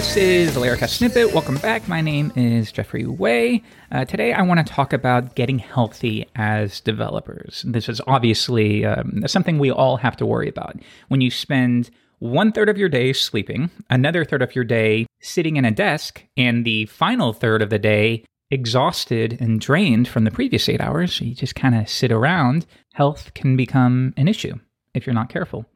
This is the Laracasts Snippet. Welcome back. My name is Jeffrey Way. Uh, today, I want to talk about getting healthy as developers. This is obviously um, something we all have to worry about. When you spend one third of your day sleeping, another third of your day sitting in a desk, and the final third of the day exhausted and drained from the previous eight hours, you just kind of sit around, health can become an issue if you're not careful.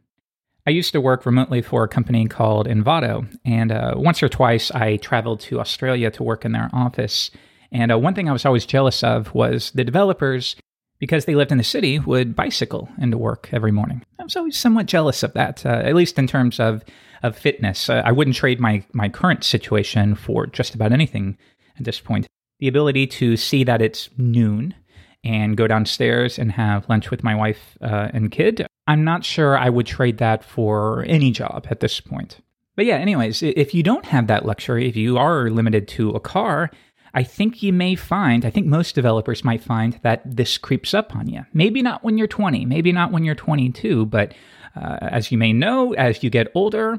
I used to work remotely for a company called Envato, and uh, once or twice I traveled to Australia to work in their office. And uh, one thing I was always jealous of was the developers, because they lived in the city, would bicycle into work every morning. I was always somewhat jealous of that, uh, at least in terms of of fitness. Uh, I wouldn't trade my my current situation for just about anything at this point. The ability to see that it's noon and go downstairs and have lunch with my wife uh, and kid. I'm not sure I would trade that for any job at this point. But yeah, anyways, if you don't have that luxury, if you are limited to a car, I think you may find, I think most developers might find that this creeps up on you. Maybe not when you're 20, maybe not when you're 22, but uh, as you may know, as you get older,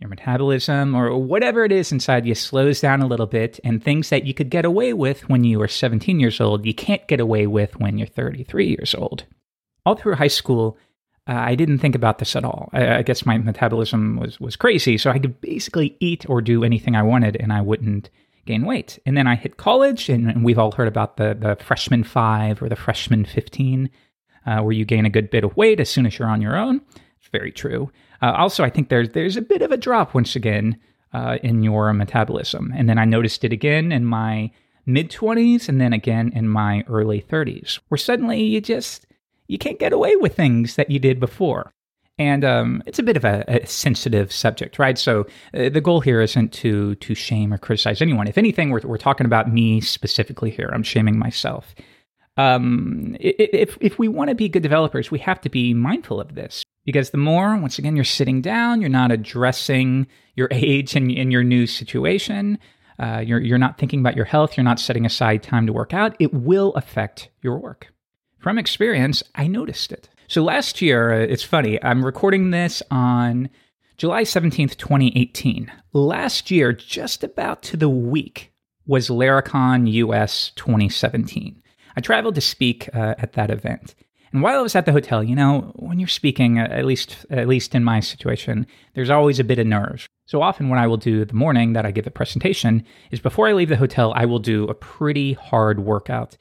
your metabolism or whatever it is inside you slows down a little bit, and things that you could get away with when you were 17 years old, you can't get away with when you're 33 years old. All through high school, uh, I didn't think about this at all. I, I, guess my metabolism was, was crazy, so I could basically eat or do anything I wanted and I wouldn't gain weight. And then I hit college, and, and we've all heard about the, the freshman five or the freshman 15, uh, where you gain a good bit of weight as soon as you're on your own. It's very true. Uh, also, I think there's there's a bit of a drop once again uh, in your metabolism, and then I noticed it again in my mid 20s, and then again in my early 30s, where suddenly you just you can't get away with things that you did before. And um, it's a bit of a, a sensitive subject, right? So uh, the goal here isn't to to shame or criticize anyone. If anything, we're, we're talking about me specifically here. I'm shaming myself. Um, if if we want to be good developers, we have to be mindful of this. Because the more, once again, you're sitting down, you're not addressing your age and, and your new situation, uh, you're, you're not thinking about your health, you're not setting aside time to work out, it will affect your work. From experience, I noticed it. So last year, uh, it's funny, I'm recording this on July 17th, 2018. Last year, just about to the week, was Laracon US 2017. I traveled to speak uh, at that event. And while I was at the hotel, you know, when you're speaking, uh, at least at least in my situation, there's always a bit of nerves. So often, what I will do the morning that I give a presentation is before I leave the hotel, I will do a pretty hard workout.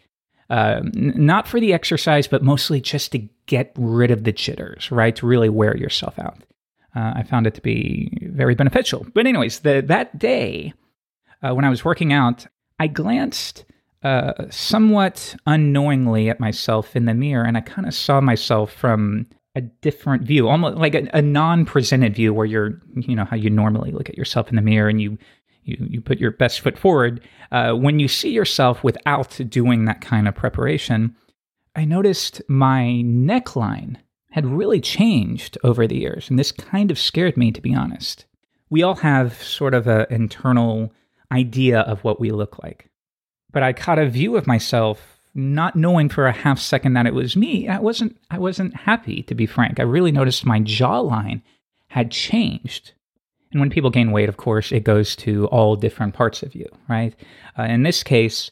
Uh, n- not for the exercise, but mostly just to get rid of the jitters, right? To really wear yourself out. Uh, I found it to be very beneficial. But, anyways, the, that day uh, when I was working out, I glanced uh, somewhat unknowingly at myself in the mirror, and I kind of saw myself from a different view, almost like a, a, non-presented view, where you're, you know, how you normally look at yourself in the mirror and you you you put your best foot forward. Uh, when you see yourself without doing that kind of preparation, I noticed my neckline had really changed over the years, and this kind of scared me, to be honest. We all have sort of an internal idea of what we look like but I caught a view of myself not knowing for a half second that it was me. I wasn't I wasn't happy to be frank. I really noticed my jawline had changed. And when people gain weight, of course, it goes to all different parts of you, right? Uh, in this case,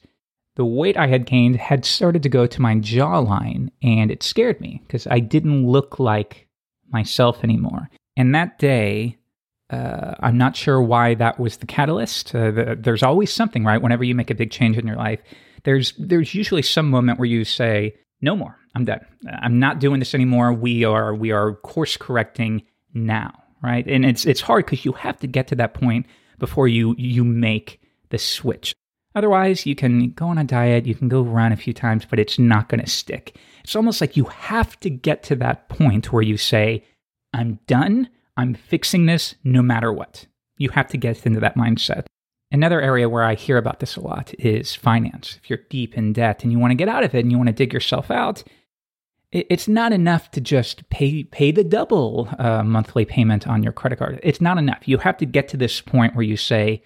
the weight I had gained had started to go to my jawline, and it scared me because I didn't look like myself anymore. And that day, uh, I'm not sure why that was the catalyst. Uh, the, there's always something, right? Whenever you make a big change in your life, there's there's usually some moment where you say, "No more. I'm done. I'm not doing this anymore. We are we are course correcting now." Right? And it's it's hard because you have to get to that point before you you make the switch. Otherwise, you can go on a diet, you can go run a few times, but it's not going to stick. It's almost like you have to get to that point where you say, "I'm done." I'm fixing this no matter what. You have to get into that mindset. Another area where I hear about this a lot is finance. If you're deep in debt and you want to get out of it and you want to dig yourself out, it's not enough to just pay pay the double uh, monthly payment on your credit card. It's not enough. You have to get to this point where you say,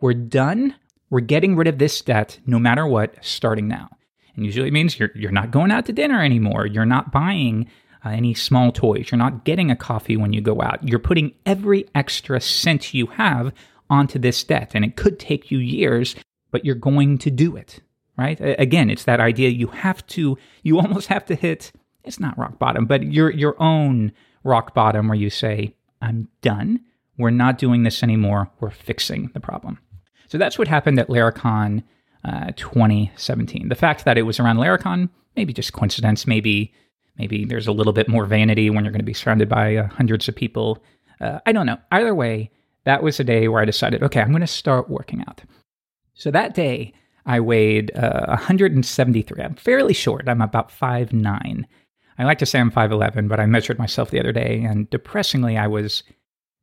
"We're done. We're getting rid of this debt, no matter what, starting now." And usually it means you're you're not going out to dinner anymore. You're not buying uh, any small toys. You're not getting a coffee when you go out. You're putting every extra cent you have onto this debt. And it could take you years, but you're going to do it, right? Again, it's that idea you have to, you almost have to hit, it's not rock bottom, but your, your own rock bottom where you say, I'm done. We're not doing this anymore. We're fixing the problem. So that's what happened at Laracon uh, 2017. The fact that it was around Laracon, maybe just coincidence, maybe maybe there's a little bit more vanity when you're going to be surrounded by uh, hundreds of people. Uh, I don't know. Either way, that was a day where I decided, okay, I'm going to start working out. So that day, I weighed uh, 173. I'm fairly short. I'm about 5'9. I like to say I'm 5'11, but I measured myself the other day, and depressingly, I was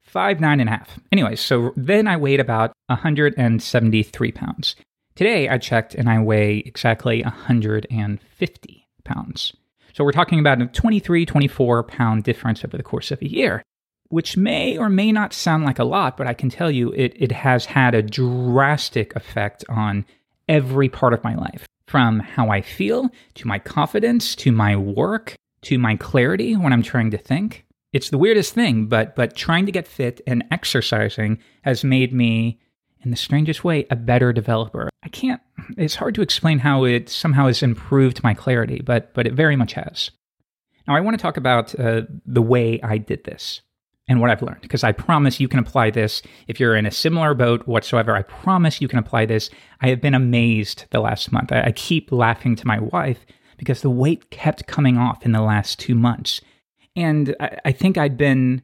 five nine and a half. Anyways, so then I weighed about 173 pounds. Today I checked and I weigh exactly 150 pounds. So we're talking about a 23, 24 pound difference over the course of a year, which may or may not sound like a lot, but I can tell you it, it has had a drastic effect on every part of my life from how I feel to my confidence to my work to my clarity when I'm trying to think. It's the weirdest thing, but but trying to get fit and exercising has made me in the strangest way a better developer. I can't it's hard to explain how it somehow has improved my clarity, but but it very much has. Now I want to talk about uh, the way I did this and what I've learned because I promise you can apply this if you're in a similar boat whatsoever. I promise you can apply this. I have been amazed the last month. I, I keep laughing to my wife because the weight kept coming off in the last two months and I, I think I'd been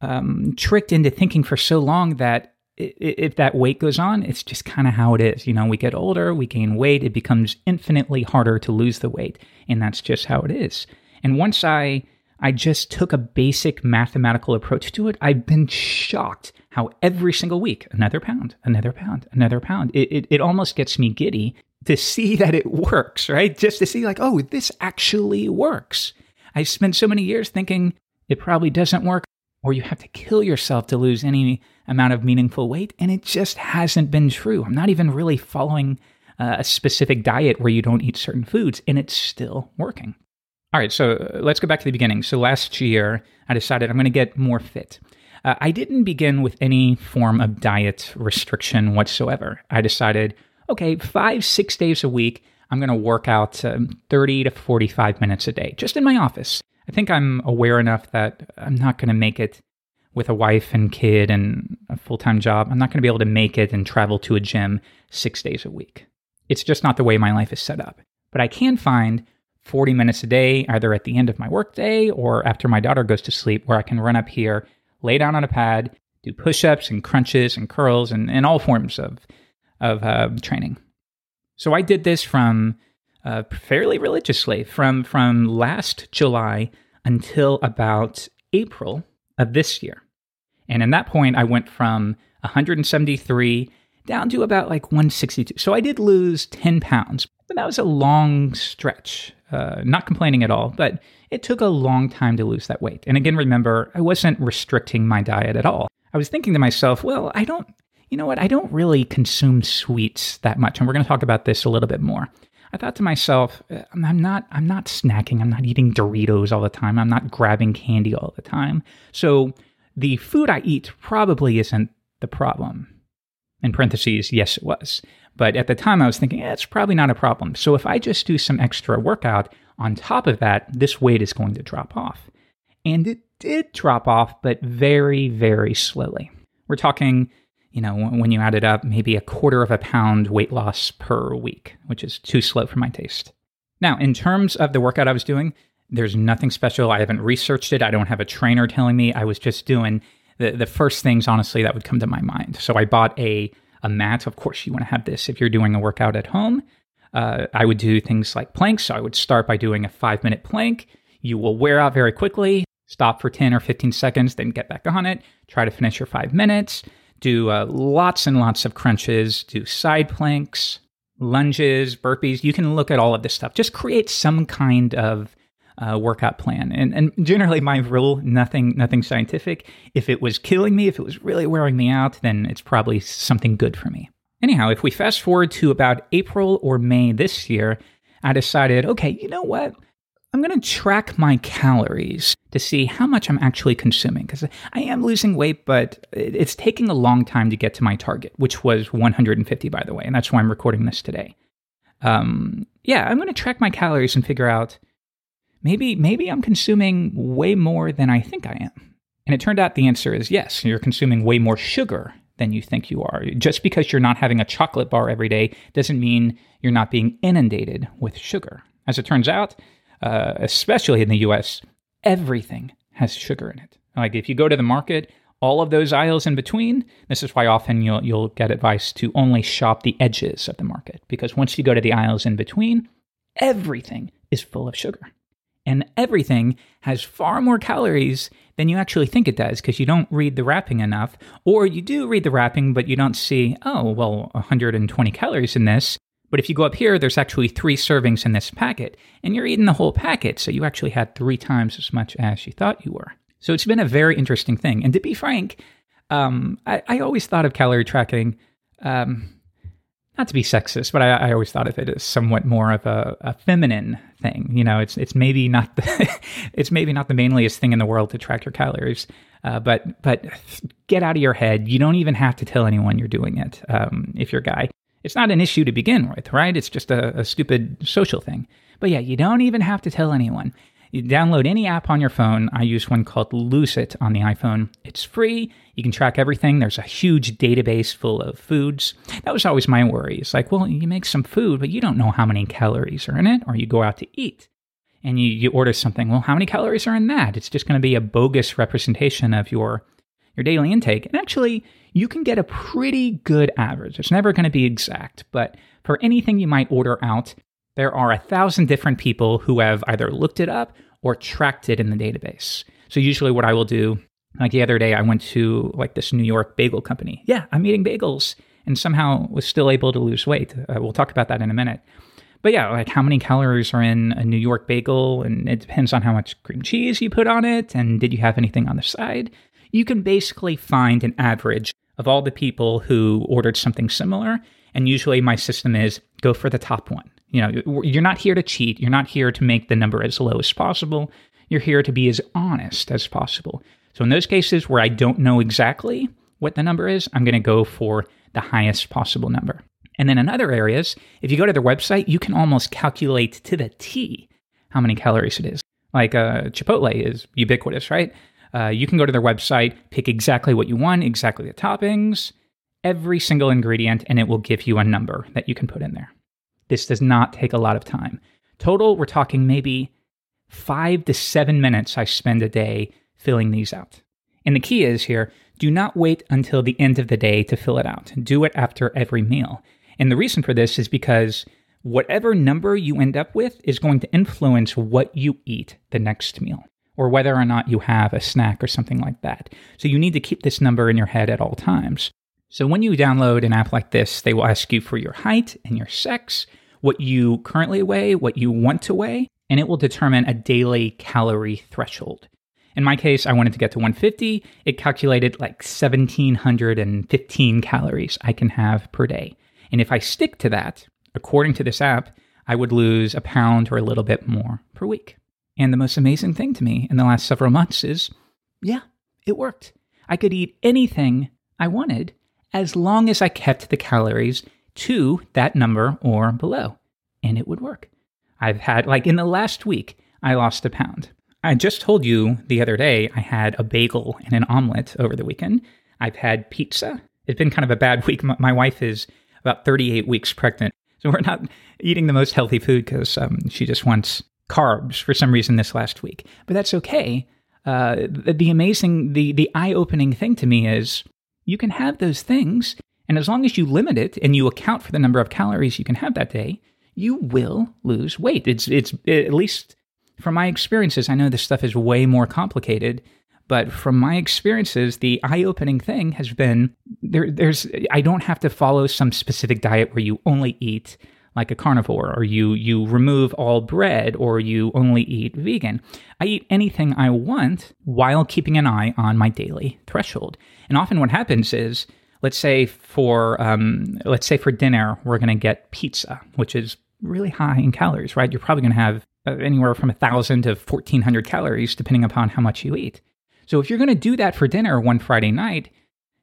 um, tricked into thinking for so long that if that weight goes on, it's just kind of how it is. You know, we get older, we gain weight, it becomes infinitely harder to lose the weight, and that's just how it is. And once I I just took a basic mathematical approach to it, I've been shocked how every single week, another pound, another pound, another pound. It, it, it almost gets me giddy to see that it works, right? Just to see, like, oh, this actually works. I spent so many years thinking it probably doesn't work, or you have to kill yourself to lose any amount of meaningful weight, and it just hasn't been true. I'm not even really following uh, a specific diet where you don't eat certain foods, and it's still working. All right, so uh, let's go back to the beginning. So last year, I decided I'm going to get more fit. Uh, I didn't begin with any form of diet restriction whatsoever. I decided, okay, five, six days a week, I'm going to work out um, 30 to 45 minutes a day, just in my office. I think I'm aware enough that I'm not going to make it with a wife and kid and a full time job. I'm not going to be able to make it and travel to a gym six days a week. It's just not the way my life is set up. But I can find 40 minutes a day, either at the end of my workday or after my daughter goes to sleep, where I can run up here, lay down on a pad, do push ups and crunches and curls and, and all forms of, of uh, training. So I did this from uh, fairly religiously from from last July until about April of this year. And in that point, I went from 173 down to about like 162. So I did lose 10 pounds, but that was a long stretch. Uh, not complaining at all, but it took a long time to lose that weight. And again, remember, I wasn't restricting my diet at all. I was thinking to myself, well, I don't you know what? I don't really consume sweets that much, and we're going to talk about this a little bit more. I thought to myself, uh, I'm not I'm not snacking. I'm not eating Doritos all the time. I'm not grabbing candy all the time. So the food I eat probably isn't the problem. In parentheses, yes, it was. But at the time, I was thinking, eh, it's probably not a problem. So if I just do some extra workout on top of that, this weight is going to drop off. And it did drop off, but very, very slowly. We're talking you know, when you add it up, maybe a quarter of a pound weight loss per week, which is too slow for my taste. Now, in terms of the workout I was doing, there's nothing special. I haven't researched it. I don't have a trainer telling me. I was just doing the, the first things, honestly, that would come to my mind. So I bought a, a mat. Of course, you want to have this if you're doing a workout at home. Uh, I would do things like planks. So I would start by doing a five minute plank. You will wear out very quickly. Stop for 10 or 15 seconds, then get back on it. Try to finish your five minutes do uh, lots and lots of crunches, do side planks, lunges, burpees. You can look at all of this stuff. Just create some kind of uh, workout plan. And, and generally, my rule nothing nothing scientific. If it was killing me, if it was really wearing me out, then it's probably something good for me. Anyhow, if we fast forward to about April or May this year, I decided, okay, you know what? I'm going to track my calories to see how much I'm actually consuming because I am losing weight, but it's taking a long time to get to my target, which was 150, by the way. And that's why I'm recording this today. Um, yeah, I'm going to track my calories and figure out maybe maybe I'm consuming way more than I think I am. And it turned out the answer is yes, you're consuming way more sugar than you think you are. Just because you're not having a chocolate bar every day doesn't mean you're not being inundated with sugar. As it turns out, uh, especially in the US, everything has sugar in it. Like if you go to the market, all of those aisles in between, this is why often you'll, you'll get advice to only shop the edges of the market. Because once you go to the aisles in between, everything is full of sugar. And everything has far more calories than you actually think it does because you don't read the wrapping enough. Or you do read the wrapping, but you don't see, oh, well, 120 calories in this. But if you go up here, there's actually three servings in this packet, and you're eating the whole packet, so you actually had three times as much as you thought you were. So it's been a very interesting thing. And to be frank, um, I, I, always thought of calorie tracking, um, not to be sexist, but I, I, always thought of it as somewhat more of a, a feminine thing. You know, it's it's maybe not the it's maybe not the manliest thing in the world to track your calories, uh, but but get out of your head. You don't even have to tell anyone you're doing it um, if you're a guy. It's not an issue to begin with, right? It's just a, a stupid social thing. But yeah, you don't even have to tell anyone. You download any app on your phone. I use one called It on the iPhone. It's free. You can track everything. There's a huge database full of foods. That was always my worry. It's like, well, you make some food, but you don't know how many calories are in it, or you go out to eat and you, you order something. Well, how many calories are in that? It's just going to be a bogus representation of your your daily intake. And actually, you can get a pretty good average. It's never going to be exact, but for anything you might order out, there are a thousand different people who have either looked it up or tracked it in the database. So usually what I will do, like the other day, I went to like this New York bagel company. Yeah, I'm eating bagels and somehow was still able to lose weight. Uh, we'll talk about that in a minute. But yeah, like how many calories are in a New York bagel, and it depends on how much cream cheese you put on it, and did you have anything on the side you can basically find an average of all the people who ordered something similar. And usually my system is go for the top one. You know, you're not here to cheat. You're not here to make the number as low as possible. You're here to be as honest as possible. So in those cases where I don't know exactly what the number is, I'm going to go for the highest possible number. And then in other areas, if you go to their website, you can almost calculate to the T how many calories it is. Like uh, Chipotle is ubiquitous, right? Uh, you can go to their website, pick exactly what you want, exactly the toppings, every single ingredient, and it will give you a number that you can put in there. This does not take a lot of time. Total, we're talking maybe five to seven minutes I spend a day filling these out. And the key is here do not wait until the end of the day to fill it out. Do it after every meal. And the reason for this is because whatever number you end up with is going to influence what you eat the next meal or whether or not you have a snack or something like that. So you need to keep this number in your head at all times. So when you download an app like this, they will ask you for your height and your sex, what you currently weigh, what you want to weigh, and it will determine a daily calorie threshold. In my case, I wanted to get to 150. It calculated like 1715 calories I can have per day. And if I stick to that, according to this app, I would lose a pound or a little bit more per week. And the most amazing thing to me in the last several months is yeah, it worked. I could eat anything I wanted as long as I kept the calories to that number or below, and it would work. I've had, like in the last week, I lost a pound. I just told you the other day I had a bagel and an omelet over the weekend. I've had pizza. It's been kind of a bad week. My wife is about 38 weeks pregnant. So we're not eating the most healthy food because um, she just wants carbs for some reason this last week, but that's okay. Uh, the, the amazing, the the eye opening thing to me is you can have those things, and as long as you limit it and you account for the number of calories you can have that day, you will lose weight. It's it's at least from my experiences. I know this stuff is way more complicated, but from my experiences, the eye opening thing has been there. There's I don't have to follow some specific diet where you only eat like a carnivore, or you you remove all bread, or you only eat vegan. I eat anything I want while keeping an eye on my daily threshold. And often, what happens is, let's say for um, let's say for dinner, we're going to get pizza, which is really high in calories, right? You're probably going to have uh, anywhere from 1,000 to 1,400 calories, depending upon how much you eat. So if you're going to do that for dinner one Friday night,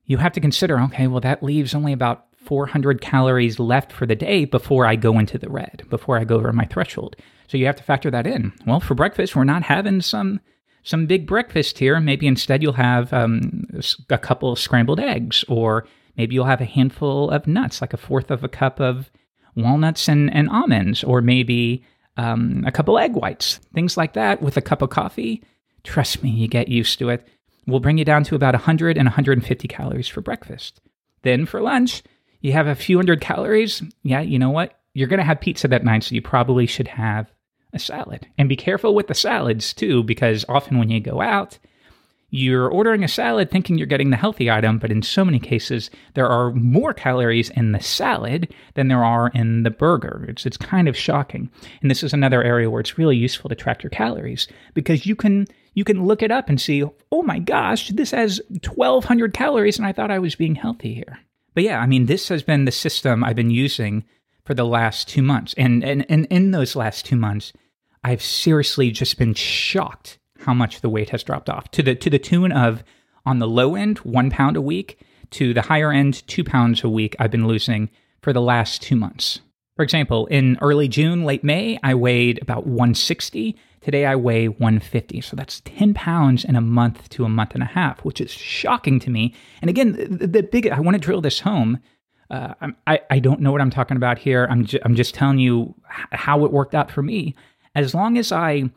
you have to consider okay, well, that leaves only about 400 calories left for the day before I go into the red, before I go over my threshold. So you have to factor that in. Well, for breakfast, we're not having some some big breakfast here. Maybe instead you'll have um, a couple of scrambled eggs, or maybe you'll have a handful of nuts, like a fourth of a cup of walnuts and, and almonds, or maybe um, a couple egg whites, things like that with a cup of coffee. Trust me, you get used to it. We'll bring you down to about 100 and 150 calories for breakfast. Then for lunch, you have a few hundred calories. Yeah, you know what? You're going to have pizza that night, so you probably should have a salad. And be careful with the salads too, because often when you go out, you're ordering a salad thinking you're getting the healthy item, but in so many cases, there are more calories in the salad than there are in the burger. It's, it's kind of shocking. And this is another area where it's really useful to track your calories because you can you can look it up and see, oh my gosh, this has 1200 calories and I thought I was being healthy here. But yeah, I mean, this has been the system I've been using for the last two months. And, and, and in those last two months, I've seriously just been shocked how much the weight has dropped off to the to the tune of on the low end one pound a week to the higher end two pounds a week I've been losing for the last two months. For example, in early June, late May, I weighed about 160. Today I weigh 150. So that's 10 pounds in a month to a month and a half, which is shocking to me. And again, the, the big, I want to drill this home. Uh, I, I don't know what I'm talking about here. I'm, ju- I'm just telling you how it worked out for me as long as I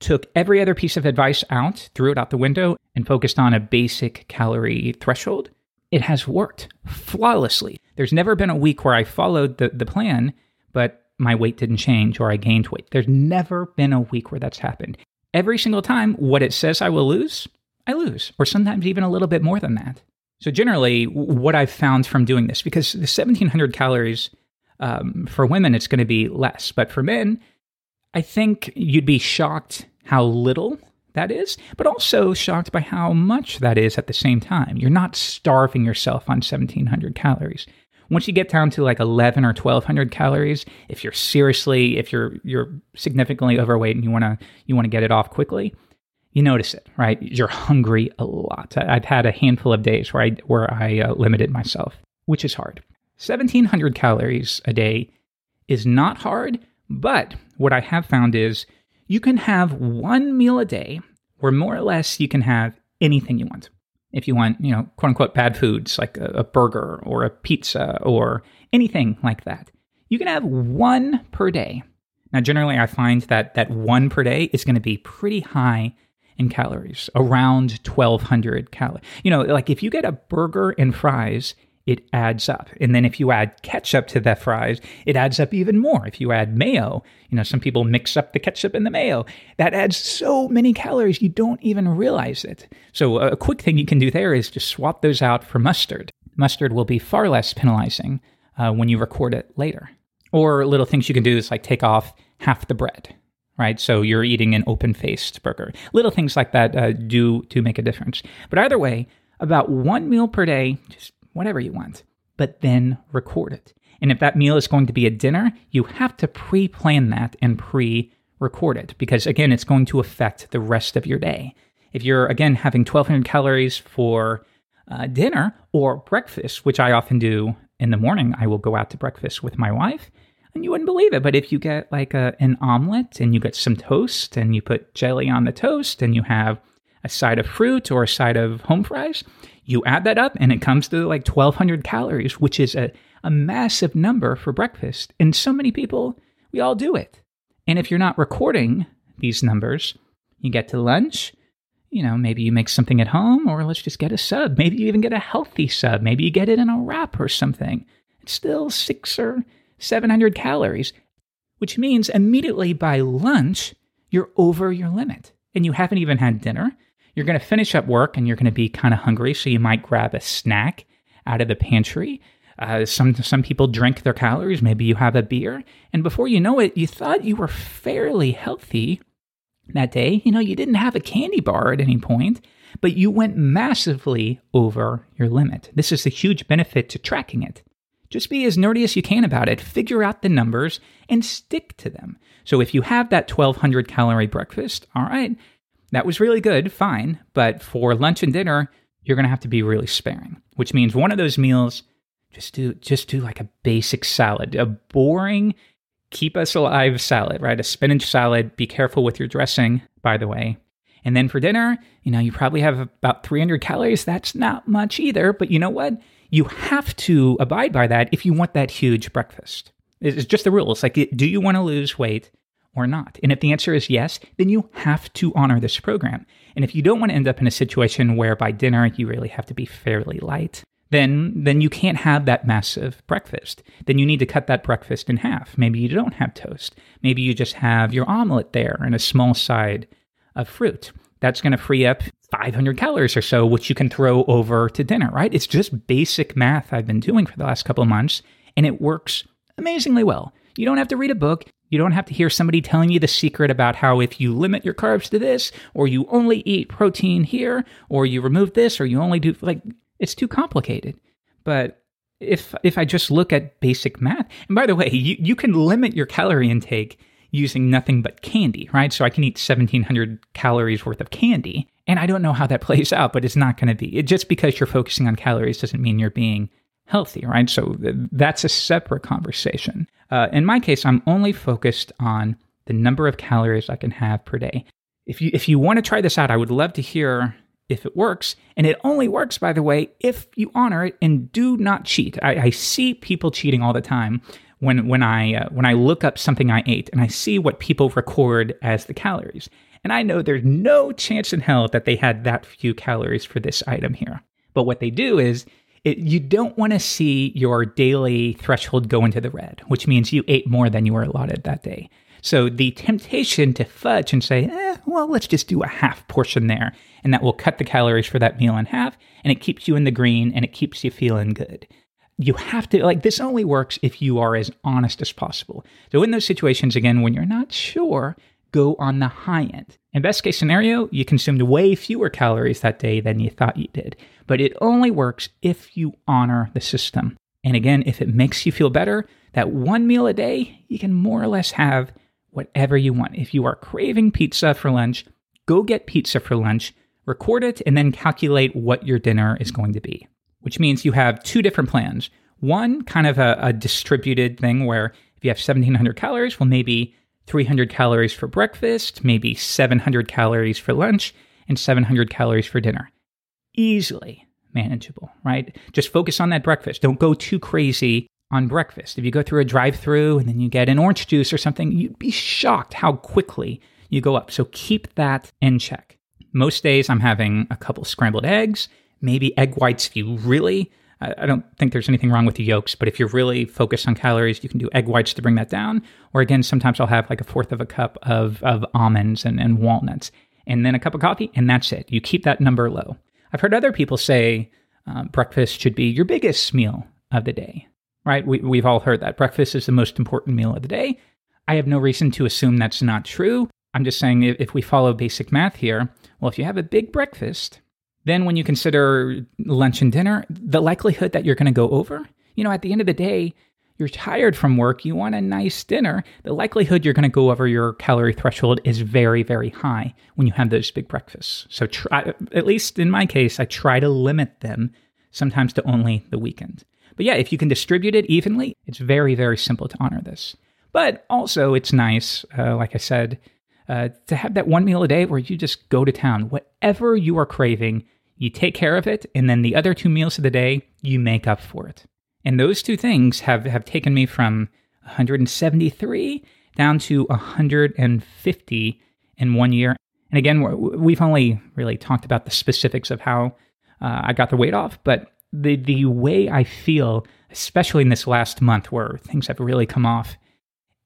took every other piece of advice out, threw it out the window, and focused on a basic calorie threshold, it has worked flawlessly. There's never been a week where I followed the, the plan, but my weight didn't change or I gained weight. There's never been a week where that's happened. Every single time, what it says I will lose, I lose, or sometimes even a little bit more than that. So, generally, what I've found from doing this, because the 1700 calories um, for women, it's going to be less, but for men, I think you'd be shocked how little that is, but also shocked by how much that is at the same time. You're not starving yourself on 1700 calories. Once you get down to like 11 or 1200 calories, if you're seriously, if you're you're significantly overweight and you want to you want to get it off quickly, you notice it, right? You're hungry a lot. I've had a handful of days where I where I uh, limited myself, which is hard. 1700 calories a day is not hard, but what I have found is you can have one meal a day where more or less you can have anything you want. If you want, you know, quote unquote bad foods like a, a burger or a pizza or anything like that, you can have one per day. Now, generally, I find that that one per day is going to be pretty high in calories, around 1200 calories. You know, like if you get a burger and fries it adds up. And then if you add ketchup to the fries, it adds up even more. If you add mayo, you know, some people mix up the ketchup and the mayo. That adds so many calories, you don't even realize it. So, a quick thing you can do there is just swap those out for mustard. Mustard will be far less penalizing uh, when you record it later. Or little things you can do is like take off half the bread, right? So you're eating an open faced burger. Little things like that uh, do, do make a difference. But either way, about one meal per day, just whatever you want, but then record it. And if that meal is going to be a dinner, you have to pre plan that and pre record it because, again, it's going to affect the rest of your day. If you're, again, having 1200 calories for uh, dinner or breakfast, which I often do in the morning, I will go out to breakfast with my wife. And you wouldn't believe it, but if you get like a, an omelet and you get some toast and you put jelly on the toast and you have a side of fruit or a side of home fries, you add that up and it comes to like 1200 calories, which is a, a massive number for breakfast. And so many people, we all do it. And if you're not recording these numbers, you get to lunch, you know, maybe you make something at home, or let's just get a sub. Maybe you even get a healthy sub. Maybe you get it in a wrap or something. It's still six or 700 calories, which means immediately by lunch, you're over your limit and you haven't even had dinner. You're going to finish up work and you're going to be kind of hungry, so you might grab a snack out of the pantry. Uh, some some people drink their calories. Maybe you have a beer, and before you know it, you thought you were fairly healthy that day. You know, you didn't have a candy bar at any point, but you went massively over your limit. This is a huge benefit to tracking it. just be as nerdy as you can about it. Figure out the numbers and stick to them. So if you have that 1200 calorie breakfast, all right, that was really good, fine. But for lunch and dinner, you're going to have to be really sparing, which means one of those meals, just do just do like a basic salad, a boring keep us alive salad, right? A spinach salad. Be careful with your dressing, by the way. And then for dinner, you know, you probably have about 300 calories. That's not much either, but you know what? You have to abide by that if you want that huge breakfast. It's just the rule. It's like, do you want to lose weight or not? And if the answer is yes, then you have to honor this program. And if you don't want to end up in a situation where by dinner you really have to be fairly light, then then you can't have that massive breakfast. Then you need to cut that breakfast in half. Maybe you don't have toast. Maybe you just have your omelet there and a small side of fruit. That's going to free up 500 calories or so, which you can throw over to dinner, right? It's just basic math I've been doing for the last couple of months, and it works amazingly well. You don't have to read a book. You don't have to hear somebody telling you the secret about how if you limit your carbs to this, or you only eat protein here, or you remove this, or you only do like it's too complicated. But if if I just look at basic math, and by the way, you, you can limit your calorie intake using nothing but candy, right? So I can eat 1700 calories worth of candy. And I don't know how that plays out, but it's not going to be. It, just because you're focusing on calories doesn't mean you're being healthy, right? So that's a separate conversation. Uh, in my case, I'm only focused on the number of calories I can have per day. If you if you want to try this out, I would love to hear if it works. And it only works, by the way, if you honor it and do not cheat. I, I see people cheating all the time when when I uh, when I look up something I ate and I see what people record as the calories. And I know there's no chance in hell that they had that few calories for this item here. But what they do is it, you don't want to see your daily threshold go into the red, which means you ate more than you were allotted that day. So the temptation to fudge and say, eh, well, let's just do a half portion there, and that will cut the calories for that meal in half, and it keeps you in the green and it keeps you feeling good. You have to, like, this only works if you are as honest as possible. So, in those situations, again, when you're not sure, go on the high end. In best case scenario, you consumed way fewer calories that day than you thought you did. But it only works if you honor the system. And again, if it makes you feel better, that one meal a day, you can more or less have whatever you want. If you are craving pizza for lunch, go get pizza for lunch, record it, and then calculate what your dinner is going to be, which means you have two different plans. One, kind of a, a distributed thing where if you have 1700 calories, well, maybe 300 calories for breakfast, maybe 700 calories for lunch, and 700 calories for dinner. Easily manageable, right? Just focus on that breakfast. Don't go too crazy on breakfast. If you go through a drive through and then you get an orange juice or something, you'd be shocked how quickly you go up. So keep that in check. Most days I'm having a couple scrambled eggs, maybe egg whites if you really. I don't think there's anything wrong with the yolks, but if you're really focused on calories, you can do egg whites to bring that down. Or again, sometimes I'll have like a fourth of a cup of, of almonds and, and walnuts, and then a cup of coffee, and that's it. You keep that number low. I've heard other people say uh, breakfast should be your biggest meal of the day right? We, we've all heard that. Breakfast is the most important meal of the day. I have no reason to assume that's not true. I'm just saying if, if we follow basic math here, well, if you have a big breakfast, then when you consider lunch and dinner, the likelihood that you're going to go over, you know, at the end of the day, you're tired from work, you want a nice dinner, the likelihood you're going to go over your calorie threshold is very, very high when you have those big breakfasts. So, try, at least in my case, I try to limit them sometimes to only the weekend. But yeah, if you can distribute it evenly, it's very, very simple to honor this. But also, it's nice, uh, like I said, uh, to have that one meal a day where you just go to town. Whatever you are craving, you take care of it, and then the other two meals of the day, you make up for it. And those two things have, have taken me from 173 down to 150 in one year. And again, we've only really talked about the specifics of how uh, I got the weight off, but the the way I feel, especially in this last month where things have really come off,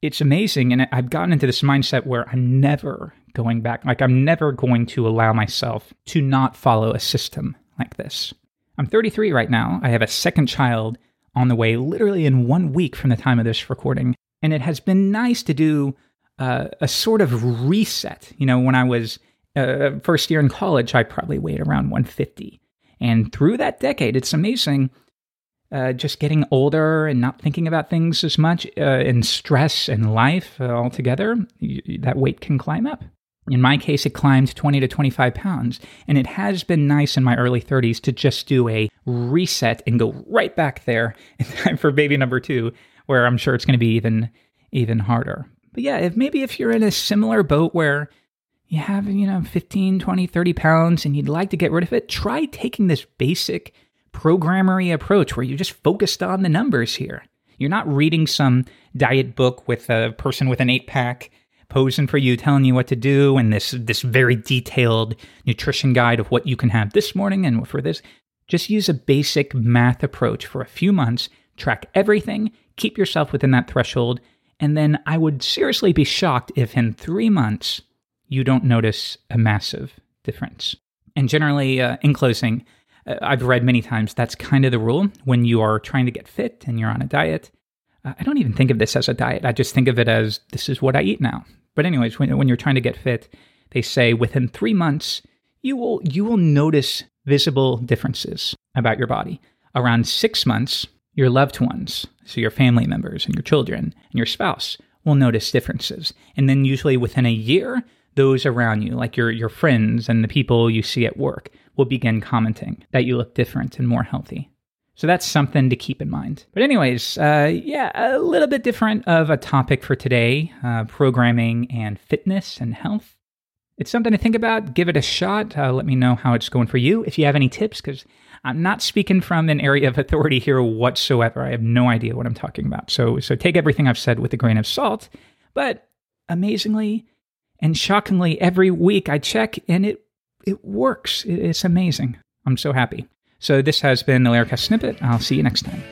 it's amazing. And I've gotten into this mindset where I'm never going back. Like I'm never going to allow myself to not follow a system like this. I'm 33 right now. I have a second child on the way, literally in one week from the time of this recording. And it has been nice to do uh, a sort of reset. You know, when I was uh, first year in college, I probably weighed around 150. And through that decade, it's amazing. Uh, just getting older and not thinking about things as much, uh, and stress and life uh, altogether, you, that weight can climb up. In my case, it climbed 20 to 25 pounds, and it has been nice in my early 30s to just do a reset and go right back there in time for baby number two, where I'm sure it's going to be even even harder. But yeah, if maybe if you're in a similar boat where you have, you know, 15, 20, 30 pounds and you'd like to get rid of it, try taking this basic programmery approach where you're just focused on the numbers here. You're not reading some diet book with a person with an eight pack posing for you, telling you what to do, and this this very detailed nutrition guide of what you can have this morning and for this. Just use a basic math approach for a few months, track everything, keep yourself within that threshold, and then I would seriously be shocked if in three months you don't notice a massive difference. And generally, uh, in closing, I've read many times that's kind of the rule when you are trying to get fit and you're on a diet. Uh, I don't even think of this as a diet. I just think of it as this is what I eat now. But anyways, when, when you're trying to get fit, they say within three months you will you will notice visible differences about your body. Around six months, your loved ones, so your family members and your children and your spouse, will notice differences. And then usually within a year, those around you, like your, your friends and the people you see at work, will begin commenting that you look different and more healthy. So that's something to keep in mind. But, anyways, uh, yeah, a little bit different of a topic for today uh, programming and fitness and health. It's something to think about. Give it a shot. Uh, let me know how it's going for you. If you have any tips, because I'm not speaking from an area of authority here whatsoever. I have no idea what I'm talking about. So, so take everything I've said with a grain of salt. But amazingly and shockingly, every week I check and it it works. It's amazing. I'm so happy. So this has been the Laracasts Snippet. I'll see you next time.